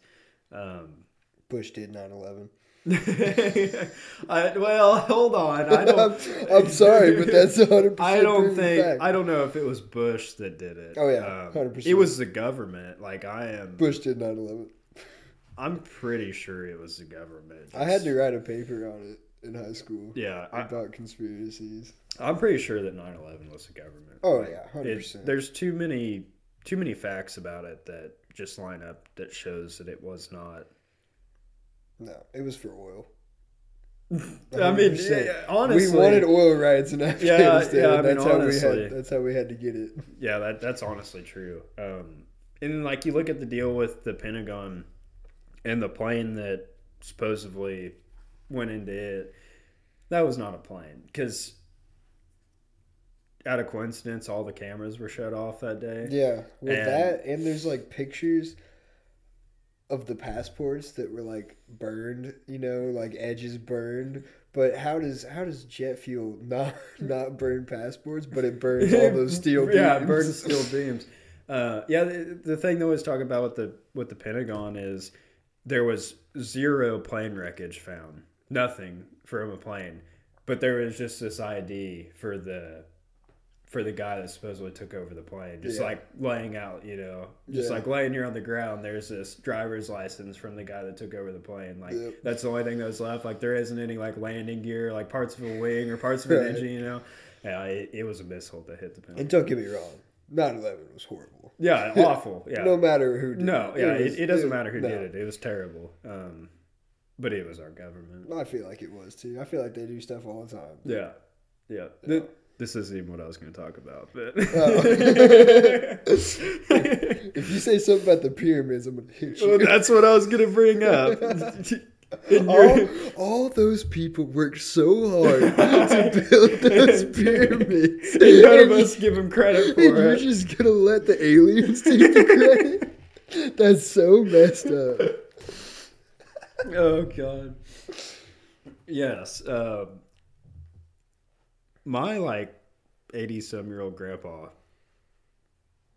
Um, Bush did 9/11. (laughs) I, well, hold on. I I'm, don't. I'm sorry, but that's 100. (laughs) I don't think fact. I don't know if it was Bush that did it. Oh, yeah, Um, 100%. It was the government. Like I am. Bush did 9/11. I'm pretty sure it was the government. I had to write a paper on it in high school Yeah, I, about conspiracies. I'm pretty sure that 9/11 was the government. Oh yeah, hundred percent. there's too many too many facts about it that just line up that shows that it was not. No, it was for oil. (laughs) I mean, yeah, yeah, honestly, we wanted oil rights in Afghanistan. yeah, I mean, that's how we had. That's how we had to get it. Yeah, that that's honestly true. Um, and like you look at the deal with the Pentagon and the plane that supposedly went into it, that was not a plane because out of coincidence, all the cameras were shut off that day. Yeah, with And- that, and there's like pictures of the passports that were like burned. You know, like edges burned. But how does how does jet fuel not (laughs) not burn passports, but it burns all those (laughs) steel beams? yeah, it burns steel (laughs) beams. Uh, yeah, the, the thing they always talk about with the with the Pentagon is there was zero plane wreckage found, nothing from a plane, but there was just this ID for the for the guy that supposedly took over the plane, just Yeah. like laying out, you know, just Yeah. like laying here on the ground. There's this driver's license from the guy that took over the plane. Like Yep. that's the only thing that was left. Like there isn't any like landing gear, like parts of a wing or parts of an Right. engine, you know. Yeah, it, it was a missile that hit the Pentagon. And don't get me wrong, 9/11 was horrible. Yeah, (laughs) awful. Yeah. No matter who. Did no, it, yeah, it, was- it doesn't matter who no. did it. It was terrible. Um, but it was our government. I feel like it was too. I feel like they do stuff all the time. Yeah, yeah. Th- this isn't even what I was going to talk about, but Oh. (laughs) If you say something about the pyramids, I'm gonna hit you. well, that's what I was going to bring up. (laughs) All, all those people worked so hard (laughs) to build those pyramids. and none of us give them credit And for you're just gonna let the aliens take the credit? That's so messed up. oh god yes um, my like 80 some year old grandpa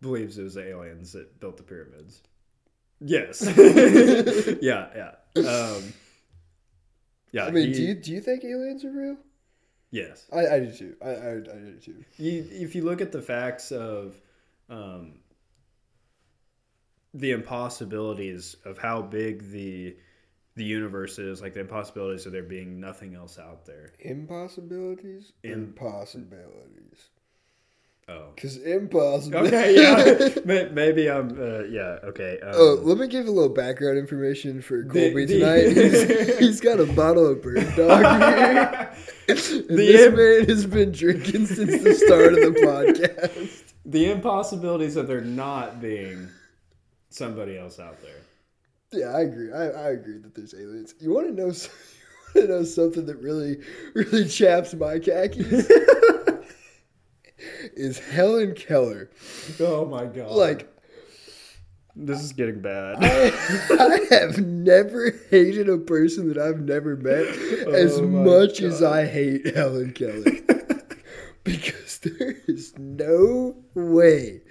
believes it was the aliens that built the pyramids yes (laughs) yeah yeah um, yeah I mean, he- do you do you think aliens are real? yes I, I do too. I, I, I do too. you, if you look at the facts of um, the impossibilities of how big the the universe is, like the impossibilities of there being nothing else out there. Impossibilities. Im- Impossibilities. Oh, Because impossible. okay, yeah, (laughs) maybe I'm. Uh, yeah, okay. Um, Oh, let me give a little background information for Kolbe the- tonight. (laughs) He's, he's got a bottle of bird dog (laughs) here. The this man has been drinking since the start of the podcast. the impossibilities of there not being somebody else out there. Yeah, I agree. I, I agree that there's aliens. You want to know? (laughs) You want to know something that really, really chaps my khakis? (laughs) is Helen Keller. Oh my god! Like this is getting bad. I, (laughs) I have never hated a person that I've never met oh as Oh my much as I hate Helen Keller. because there is no way,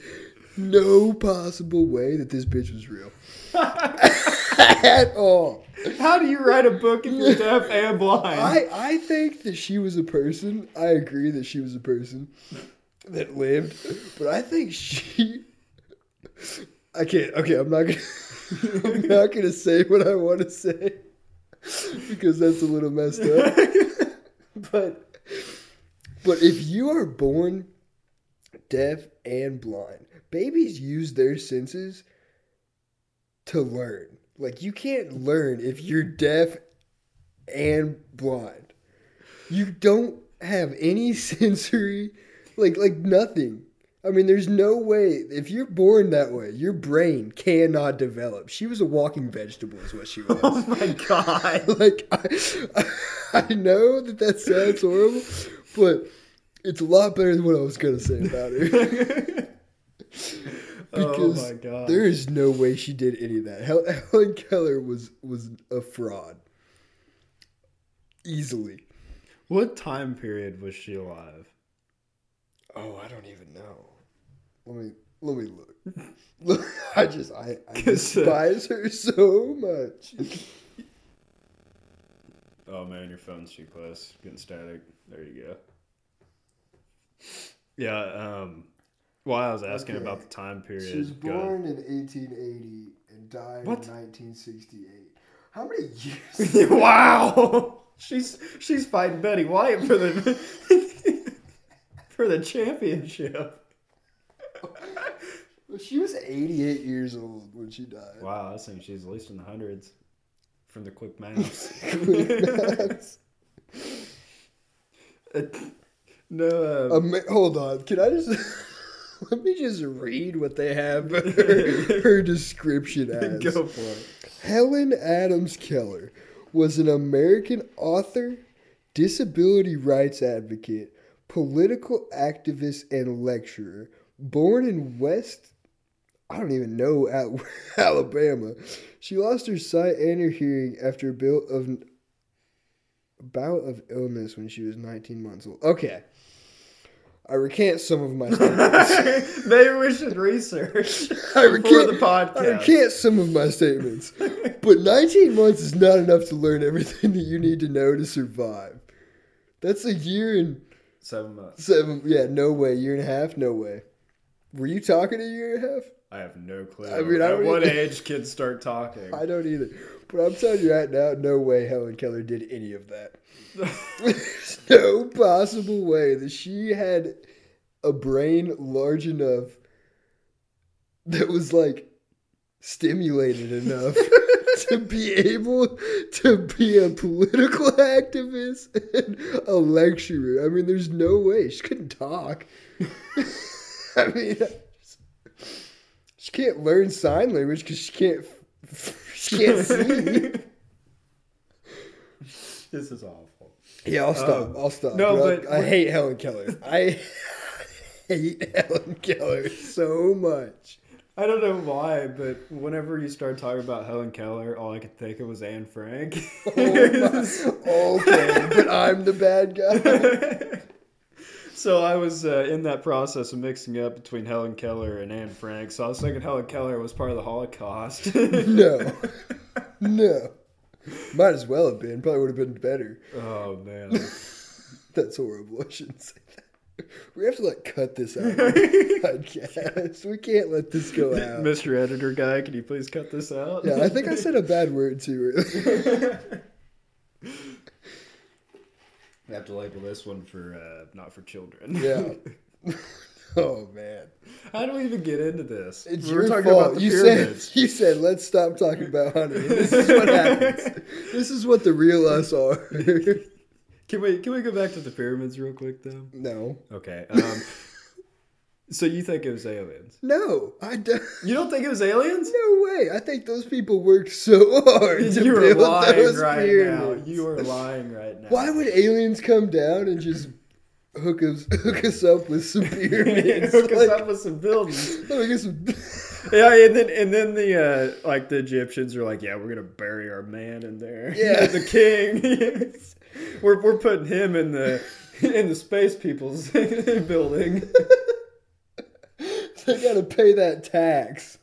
no possible way that this bitch was real. (laughs) At all. How do you write a book if you're deaf (laughs) and blind? I, I think that she was a person. I agree that she was a person that lived, but I think she. (laughs) I can't. Okay, I'm not gonna. I'm not gonna say what I want to say because that's a little messed up. but but if you are born deaf and blind, babies use their senses to learn. Like you can't learn if you're deaf and blind. You don't have any (laughs) sensory like like nothing. I mean, there's no way if you're born that way, your brain cannot develop. She was a walking vegetable, is what she (laughs) oh was. Oh my god. (laughs) like I, I know that that sounds horrible, but it's a lot better than what I was gonna say about her. Oh Because my god. there is no way she did any of that. Hel- (laughs) Helen Keller was was a fraud, easily. What time period was she alive? Oh, I don't even know. Let me let me look. Look, (laughs) I just I, I (laughs) uh, despise her so much. Oh man, your phone's too close. Getting static. There you go. Yeah, um while I was asking Okay. about the time period. She was born in 1880 and died What? in 1968. How many years? (laughs) (laughs) wow. She's she's fighting Betty White for the (laughs) for the championship. Well, she was 88 years old when she died. Wow, I think she's at least in the hundreds from the quick maths. no, uh, Um, hold on. Can I just (laughs) let me just read what they have (laughs) her, her description as? go for it. Helen Adams Keller was an American author, disability rights advocate, political activist, and lecturer. Born in West, I don't even know, Al- (laughs) Alabama. She lost her sight and her hearing after a bout of, bout of illness when she was 19 months old. Okay. I recant some of my (laughs) statements. (laughs) Maybe we should research (laughs) I recant, the podcast. I recant some of my statements. But 19 months is not enough to learn everything that you need to know to survive. That's a year and Seven months. seven. Yeah, no way. Year and a half? No way. Were you talking a year and a half? I have no clue. I mean, I At don't what age kids start talking? (laughs) I don't either. But I'm telling you right now, no way Helen Keller did any of that. There's (laughs) (laughs) no possible way that she had a brain large enough that was like stimulated enough to be able to be a political activist and a lecturer. I mean, there's no way she couldn't talk. I mean, she can't learn sign language because she can't. (laughs) She can't see. (laughs) this is awful. Yeah, I'll stop. Um, I'll stop. no, bro. but- I hate Helen Keller. I (laughs) hate Helen Keller so much. I don't know why, but whenever you start talking about Helen Keller, all I could think of was Anne Frank. Oh okay, but I'm the bad guy. So I was uh, in that process of mixing up between Helen Keller and Anne Frank. So I was thinking Helen Keller was part of the Holocaust. (laughs) No, no. Might as well have been. Probably would have been better. oh man. (laughs) That's horrible. I shouldn't say that. We have to like cut this out. (laughs) podcast. We can't let this go out. Mr. Editor guy, can you please cut this out? Yeah, I think I said a bad word too earlier. I have to label this one for uh, not for children. yeah. (laughs) Oh man. How do we even get into this? It's We your talking fault. about the you pyramids. said (laughs) you said let's stop talking about hunting. This is what happens. (laughs) this is what the real us are. Can we can we go back to the pyramids real quick though? no, Okay. Um, so you think it was aliens? no, I don't. You don't think it was aliens? No way. I think those people worked so hard (laughs) to You are build lying those right pyramids. now. You are lying right now. Why would aliens come down and just hook us hook us up with some (laughs) pyramids? Hook us up with some buildings. let me get some. Yeah, and then and then the uh, like the Egyptians are like, yeah, we're gonna bury our man in there. (laughs) Yeah. the king. we're we're putting him in the in the space people's building. They gotta pay that tax.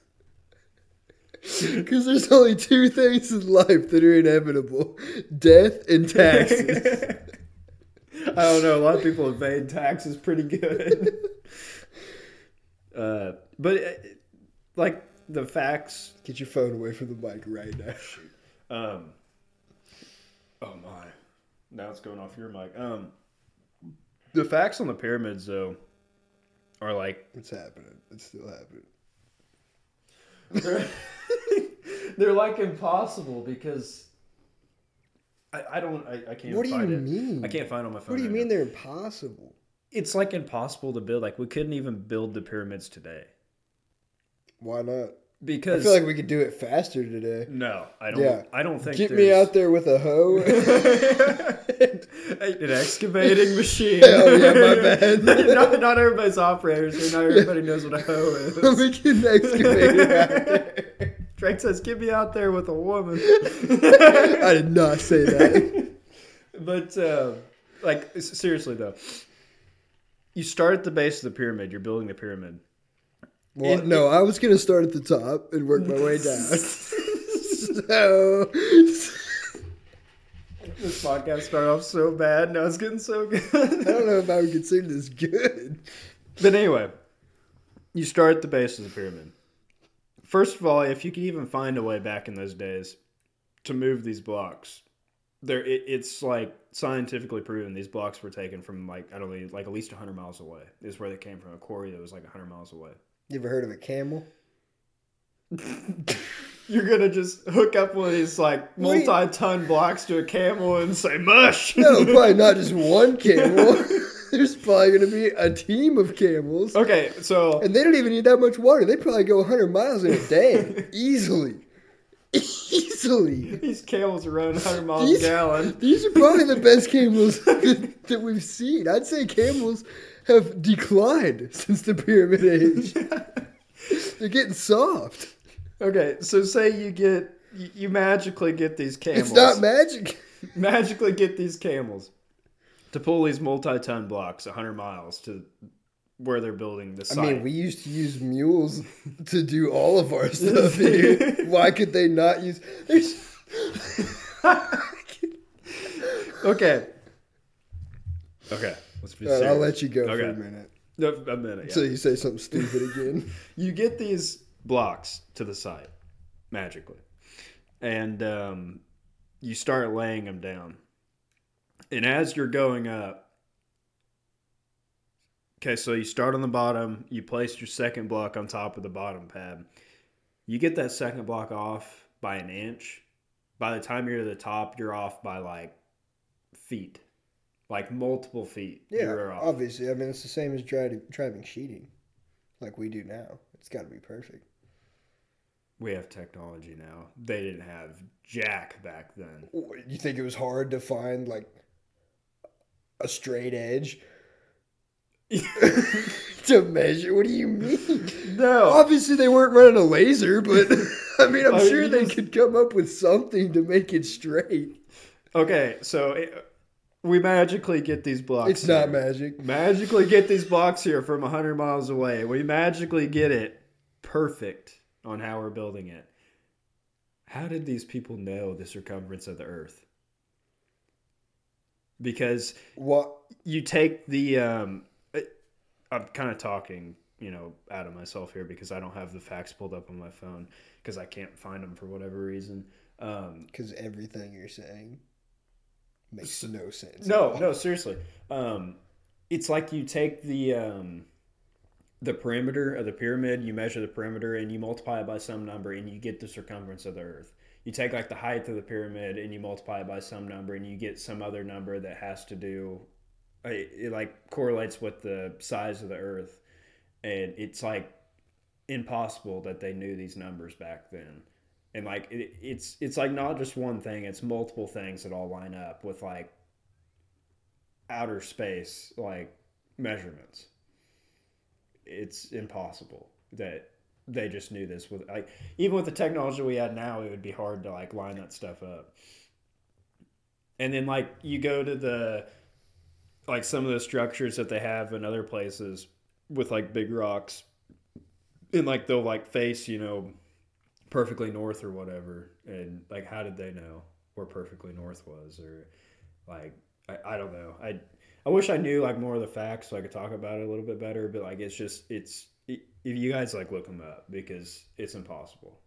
Because there's only two things in life that are inevitable death and taxes. (laughs) I don't know. A lot of people evade taxes pretty good. (laughs) uh, but uh, like the facts. Get your phone away from the mic right now. Um, oh my. now it's going off your mic. Um, the facts on the pyramids though are like It's happening. It's still happening. they're, (laughs) they're like impossible because I, I don't I, I can't What do you it. mean? I can't find it on my phone. What do you right mean now. they're impossible? It's like impossible to build. Like we couldn't even build the pyramids today Why not? I feel like we could do it faster today. no, I don't. Yeah. I don't think Get me out there with a hoe. (laughs) (laughs) An excavating machine. Oh, yeah, my bad. (laughs) not, not everybody's operators here. Not everybody knows what a hoe is. we can excavate it out there. Drake says, "Get me out there with a woman." I did not say that. but uh, like seriously though, you start at the base of the pyramid. You're building the pyramid. Well, In- no, I was gonna start at the top and work my way down. (laughs) (laughs) so, This podcast started off so bad. Now it's getting so good. I don't know if I would consider this good. But anyway, you start at the base of the pyramid. First of all, if you could even find a way back in those days to move these blocks, there it, it's like scientifically proven these blocks were taken from like I don't know, like at least 100 miles away. Is where they came from a quarry that was like 100 miles away. You ever heard of a camel? (laughs) You're gonna just hook up one of these like What do you- multi-ton blocks to a camel and say mush. (laughs) No, probably not just (laughs) one camel. There's probably gonna be a team of camels, okay, so and they don't even need that much water. They probably go 100 miles in a day, easily, easily. these camels are running 100 miles These- a gallon. These are probably the best camels that, that we've seen. I'd say camels have declined (laughs) since the pyramid (laughs) age. They're getting soft. Okay, so say you get you, magically get these camels. It's not magic. (laughs) magically get these camels to pull these multi-ton blocks 100 miles to where they're building the I mean, we used to use mules to do all of our stuff here. Why could they not use? Okay. Okay. Let's be All right, serious. I'll let you go for a minute No, a minute. Yeah. until you say something stupid again. (laughs) you get these blocks to the site magically, and um, you start laying them down. And as you're going up, okay, so you start on the bottom, you place your second block on top of the bottom pad. You get that second block off by an inch. By the time you're to the top, you're off by like feet, like multiple feet. Yeah, obviously. I mean, it's the same as driving, driving sheeting, like we do now. It's got to be perfect. We have technology now. They didn't have jack back then. You think it was hard to find like a straight edge (laughs) to measure? What do you mean? No. Obviously, they weren't running a laser, but (laughs) I mean, I'm I sure you they just- could come up with something to make it straight. Okay, so it, we magically get these blocks. It's not magic. Magically get these blocks here from 100 miles away. We magically get it perfect on how we're building it. How did these people know the circumference of the earth? Because What? you take the um i'm kind of talking you know out of myself here because i don't have the facts pulled up on my phone because i can't find them for whatever reason um Because everything you're saying makes no sense. no no seriously. Um it's like you take the um the perimeter of the pyramid you measure the perimeter and you multiply it by some number and you get the circumference of the earth. You take like the height of the pyramid and you multiply it by some number and you get some other number that has to do it, it like correlates with the size of the earth. And it's like impossible that they knew these numbers back then and like it, it's it's like not just one thing it's multiple things that all line up with like outer space like measurements. It's impossible that they just knew this with like even with the technology we had now it would be hard to like line that stuff up. And then like you go to the like some of the structures that they have in other places with like big rocks and like they'll like face you know perfectly north or whatever and like how did they know where perfectly north was or like I, I don't know i i wish i knew like more of the facts so i could talk about it a little bit better but like it's just it's if you guys like look them up because it's impossible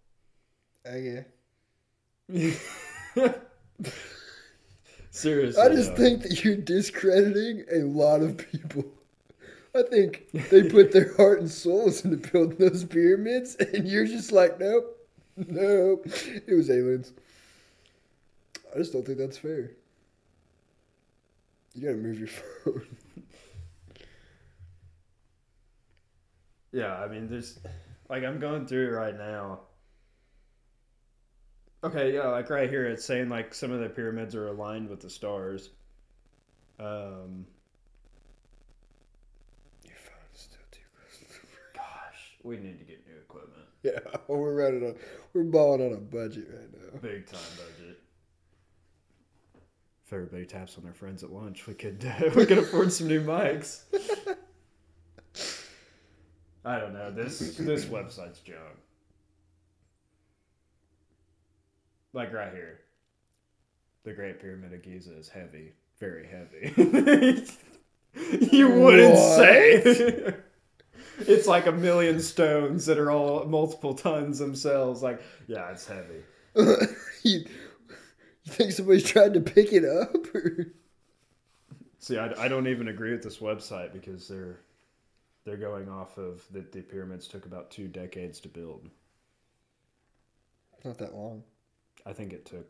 uh, Okay. (laughs) Seriously. I just though. think that you're discrediting a lot of people. I think they put their heart and souls into building those pyramids, and you're just like, nope, (laughs) nope, it was aliens. I just don't think that's fair. You gotta move your (laughs) phone. Yeah, I mean, there's like I'm going through it right now. Okay, yeah, like right here, it's saying like some of the pyramids are aligned with the stars. Um, Your phone's still too close. To the... (laughs) gosh, we need to get new equipment. (laughs) Yeah, we're running on, we're balling on a budget right now. Big time budget. If everybody taps on their friends at lunch, we could (laughs) we could afford some new mics. I don't know. This this website's junk. Like right here. The Great Pyramid of Giza is heavy. Very heavy. (laughs) you wouldn't What? say. It's like a million stones that are all multiple tons themselves. Like, yeah, it's heavy. (laughs) you, you think somebody's trying to pick it up? Or? See, I, I don't even agree with this website because they're they're going off of that the pyramids took about two decades to build. Not that long. I think it took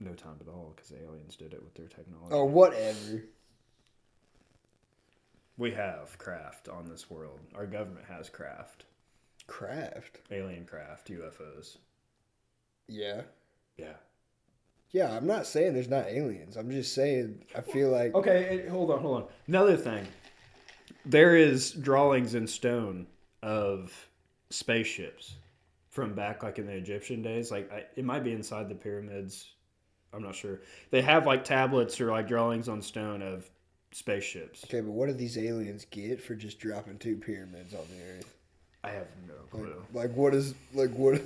no time at all because aliens did it with their technology. Oh, whatever. We have craft on this world. Our government has craft, Craft. alien craft, UFOs. Yeah. Yeah. Yeah, I'm not saying there's not aliens. I'm just saying I feel like Okay, eh, hold on, hold on. Another thing, there is drawings in stone of spaceships from back like in the Egyptian days. Like I, it might be inside the pyramids. I'm not sure. They have like tablets or like drawings on stone of spaceships. okay, but what do these aliens get for just dropping two pyramids on the earth? I have no Like, clue. like what is like what?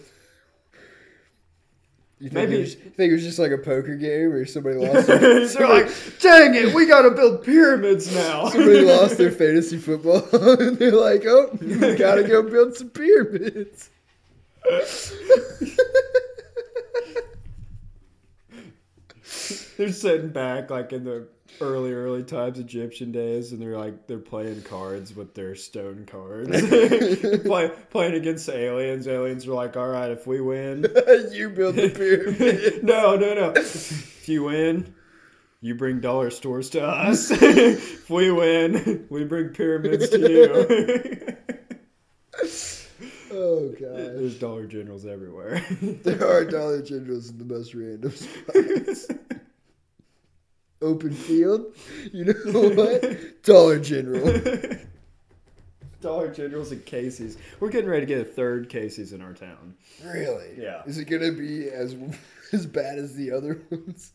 You think Maybe- it was, think it was just like a poker game where somebody lost (laughs) their, They're somebody, like, dang it, we gotta build pyramids now. (laughs) somebody lost their (laughs) fantasy football and they're like, oh, we gotta go build some pyramids. they're sitting back like in the early early times egyptian days and they're like they're playing cards with their stone cards (laughs) (laughs) Play, playing against the aliens aliens are like all right if we win (laughs) you build the pyramid. no no no if you win you bring dollar stores to us if we win we bring pyramids to you Oh god. there's dollar generals everywhere There are Dollar Generals in the most random spots. Open field? You know (laughs) what? Dollar General. (laughs) dollar generals and casey's we're getting ready to get a third casey's in our town Really? Yeah. Is it gonna be as (laughs) as bad as the other ones?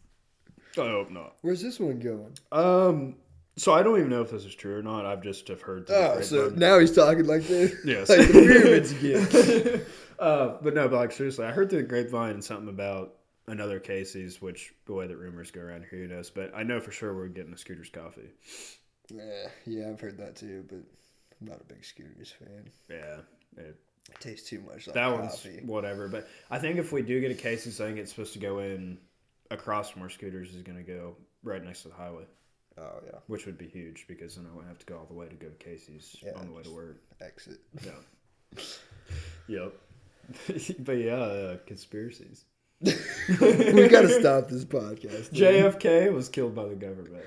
i hope not Where's this one going? Um, so I don't even know if this is true or not. I've just have heard. Oh, so now he's talking like this. yes, Like the pyramids again. uh, but no, but like seriously, I heard through the grapevine something about another Casey's, which the way that rumors go around here, who knows? But I know for sure we're getting a Scooter's coffee. Yeah, yeah, I've heard that too, but I'm not a big Scooters fan. Yeah, it, It tastes too much like that coffee. one's whatever. But I think if we do get a Casey's, I think it's supposed to go in across from where Scooters is going to go, right next to the highway, Oh yeah, which would be huge because then I won't have to go all the way to go to Casey's Yeah, on the way to work. exit. Yeah. (laughs) yep. (laughs) but yeah, uh, conspiracies. We gotta stop this podcast. dude. JFK was killed by the government.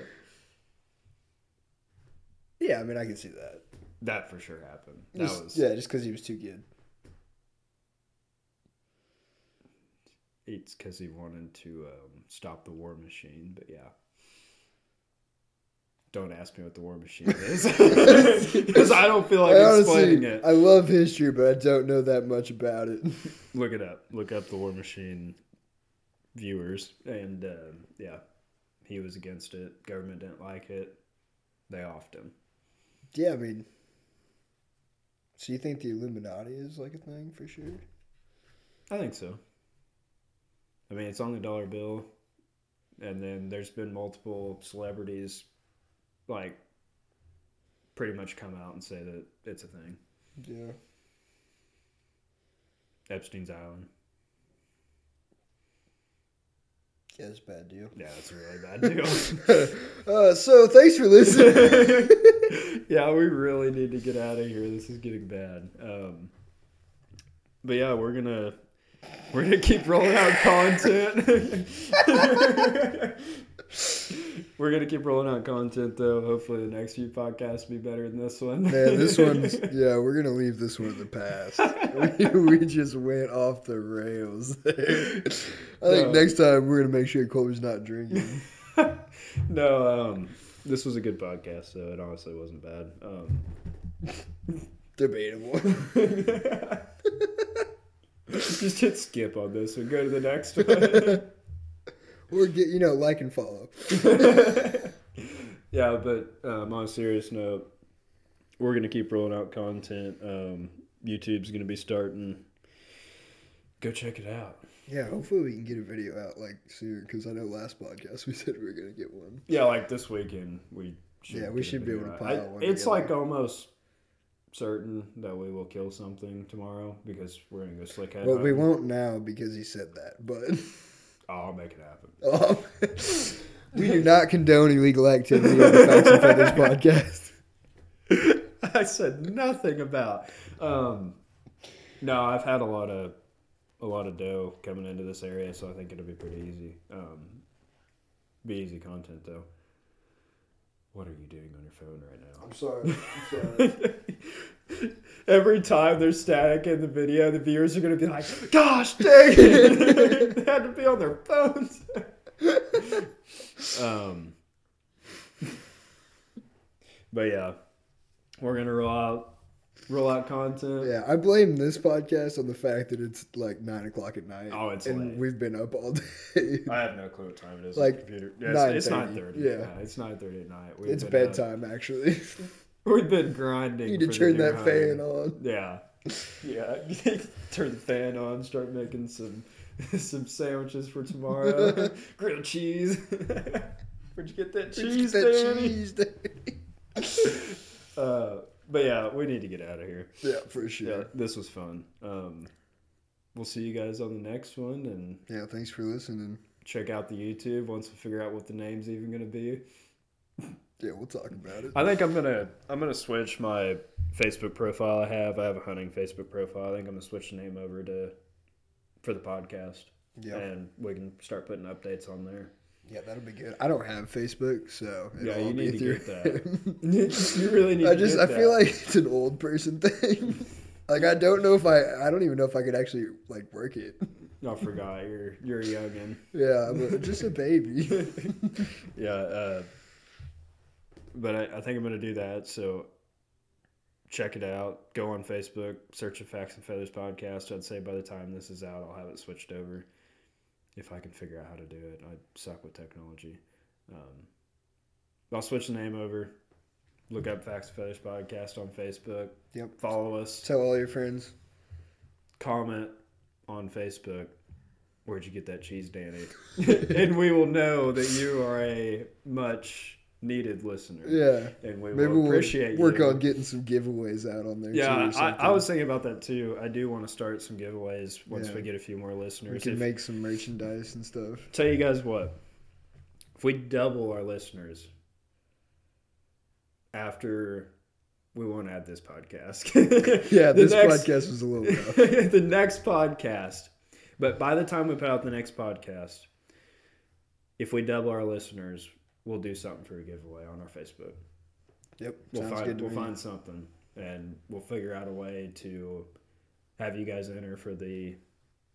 Yeah, I mean I can see that. That for sure happened. That Just- was yeah, just because he was too good. it's because he wanted to um, stop the war machine. But yeah, don't ask me what the war machine is (laughs) because I don't feel like I explaining honestly, it. I love history, but I don't know that much about it. (laughs) Look it up. Look up the war machine viewers, and um yeah, he was against it. Government didn't like it. They offed him. yeah, I mean, so you think the Illuminati is like a thing for sure? I think so. I mean, it's on the dollar bill, and then there's been multiple celebrities, like, pretty much come out and say that it's a thing. Yeah. Epstein's Island. Yeah, it's a bad deal. Yeah, that's a really bad deal. (laughs) uh, so thanks for listening. (laughs) yeah, we really need to get out of here. This is getting bad. Um, but yeah, we're gonna we're gonna keep rolling out content. (laughs) (laughs) we're gonna keep rolling out content though. Hopefully, the next few podcasts will be better than this one. Man, this (laughs) one's yeah. We're gonna leave this one in the past. we, (laughs) we just went off the rails there. I think No. next time we're gonna make sure Kolbe's not drinking. no, um, this was a good podcast, so it honestly wasn't bad. Um, Debatable. just hit skip on this and go to the next one. Or get you know like and follow. (laughs) yeah, but um, on a serious note, we're gonna keep rolling out content. Um, YouTube's gonna be starting. Go check it out. Yeah, hopefully we can get a video out like soon because I know last podcast (laughs) we said we were gonna get one. Yeah, like this weekend we. Should Yeah, we should be able to pile I- one It's together. like almost certain that we will kill something tomorrow because we're gonna go slick head. Well, we won't now because he said that, but (laughs) I'll make it happen. (laughs) we do not condone illegal activity on the Facts and Feathers (laughs) podcast. I said nothing about. Um, no, I've had a lot of a lot of doe coming into this area, so I think it'll be pretty easy. Um, be easy content though. What are you doing on your phone right now? I'm sorry. I'm sorry. (laughs) Every time there's static in the video, the viewers are gonna be like, "Gosh dang it!" (laughs) they had to be on their phones. (laughs) um, but yeah, we're gonna roll out roll out content. Yeah, I blame this podcast on the fact that it's like nine o'clock at night. Oh, it's and late. we've been up all day. I have no clue what time it is. Like, on the computer. Yeah, it's, it's 9:30, yeah. Yeah. it's nine thirty at night. We've it's been, uh, bedtime, actually. (laughs) we've been grinding. you need to turn new that fan on. Yeah, yeah. (laughs) Turn the fan on. Start making some (laughs) some sandwiches for tomorrow. Grilled cheese. Where'd you get that cheese, Get that Danny? cheese, Danny. Uh, but yeah, we need to get out of here. Yeah, for sure. Yeah, this was fun. Um, we'll see you guys on the next one, and Yeah, thanks for listening. check out the YouTube once we figure out what the name's even gonna be. Yeah, we'll talk about it. I think I'm gonna I'm gonna switch my Facebook profile I have. I have a hunting Facebook profile. I think I'm gonna switch the name over to for the podcast, Yeah, and we can start putting updates on there. Yeah, that'll be good. I don't have Facebook, so it'll Yeah, you be need to get that. (laughs) you really need. I to just I feel like it's an old person (laughs) thing. like I don't know if I I don't even know if I could actually like work it. I forgot you're you're a youngin. Yeah, I'm just a baby. (laughs) Yeah, uh, but I, I think I'm gonna do that. So check it out. Go on Facebook, search the Facts and Feathers podcast. I'd say by the time this is out, I'll have it switched over. If I can figure out how to do it, I suck with technology. Um, I'll switch the name over. Look up Facts and Feathers podcast on Facebook. Yep. Follow us. Tell all your friends. Comment on Facebook. Where'd you get that cheese, Danny? (laughs) and we will know that you are a much needed listener. Yeah. And we Maybe will we'll appreciate work you. on getting some giveaways out on there. too, Yeah, or I, I was thinking about that too. I do want to start some giveaways once Yeah. we get a few more listeners. We can If- make some merchandise and stuff. tell you guys what, if we double our listeners after, we won't add this podcast. (laughs) Yeah, this next- podcast was a little (laughs) rough. the next podcast. But by the time we put out the next podcast, if we double our listeners, we'll do something for a giveaway on our Facebook. Yep, We'll sounds find good to we'll me. find something, and we'll figure out a way to have you guys enter for the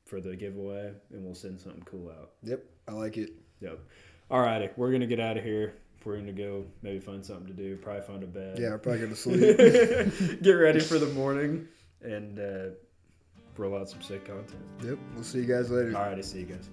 for the giveaway, and we'll send something cool out. Yep, I like it. Yep. All righty, we're gonna get out of here. We're gonna go maybe find something to do. Probably find a bed. Yeah, I'm probably gonna sleep. (laughs) get ready for the morning and uh, roll out some sick content. yep, we'll see you guys later. All righty, see you guys.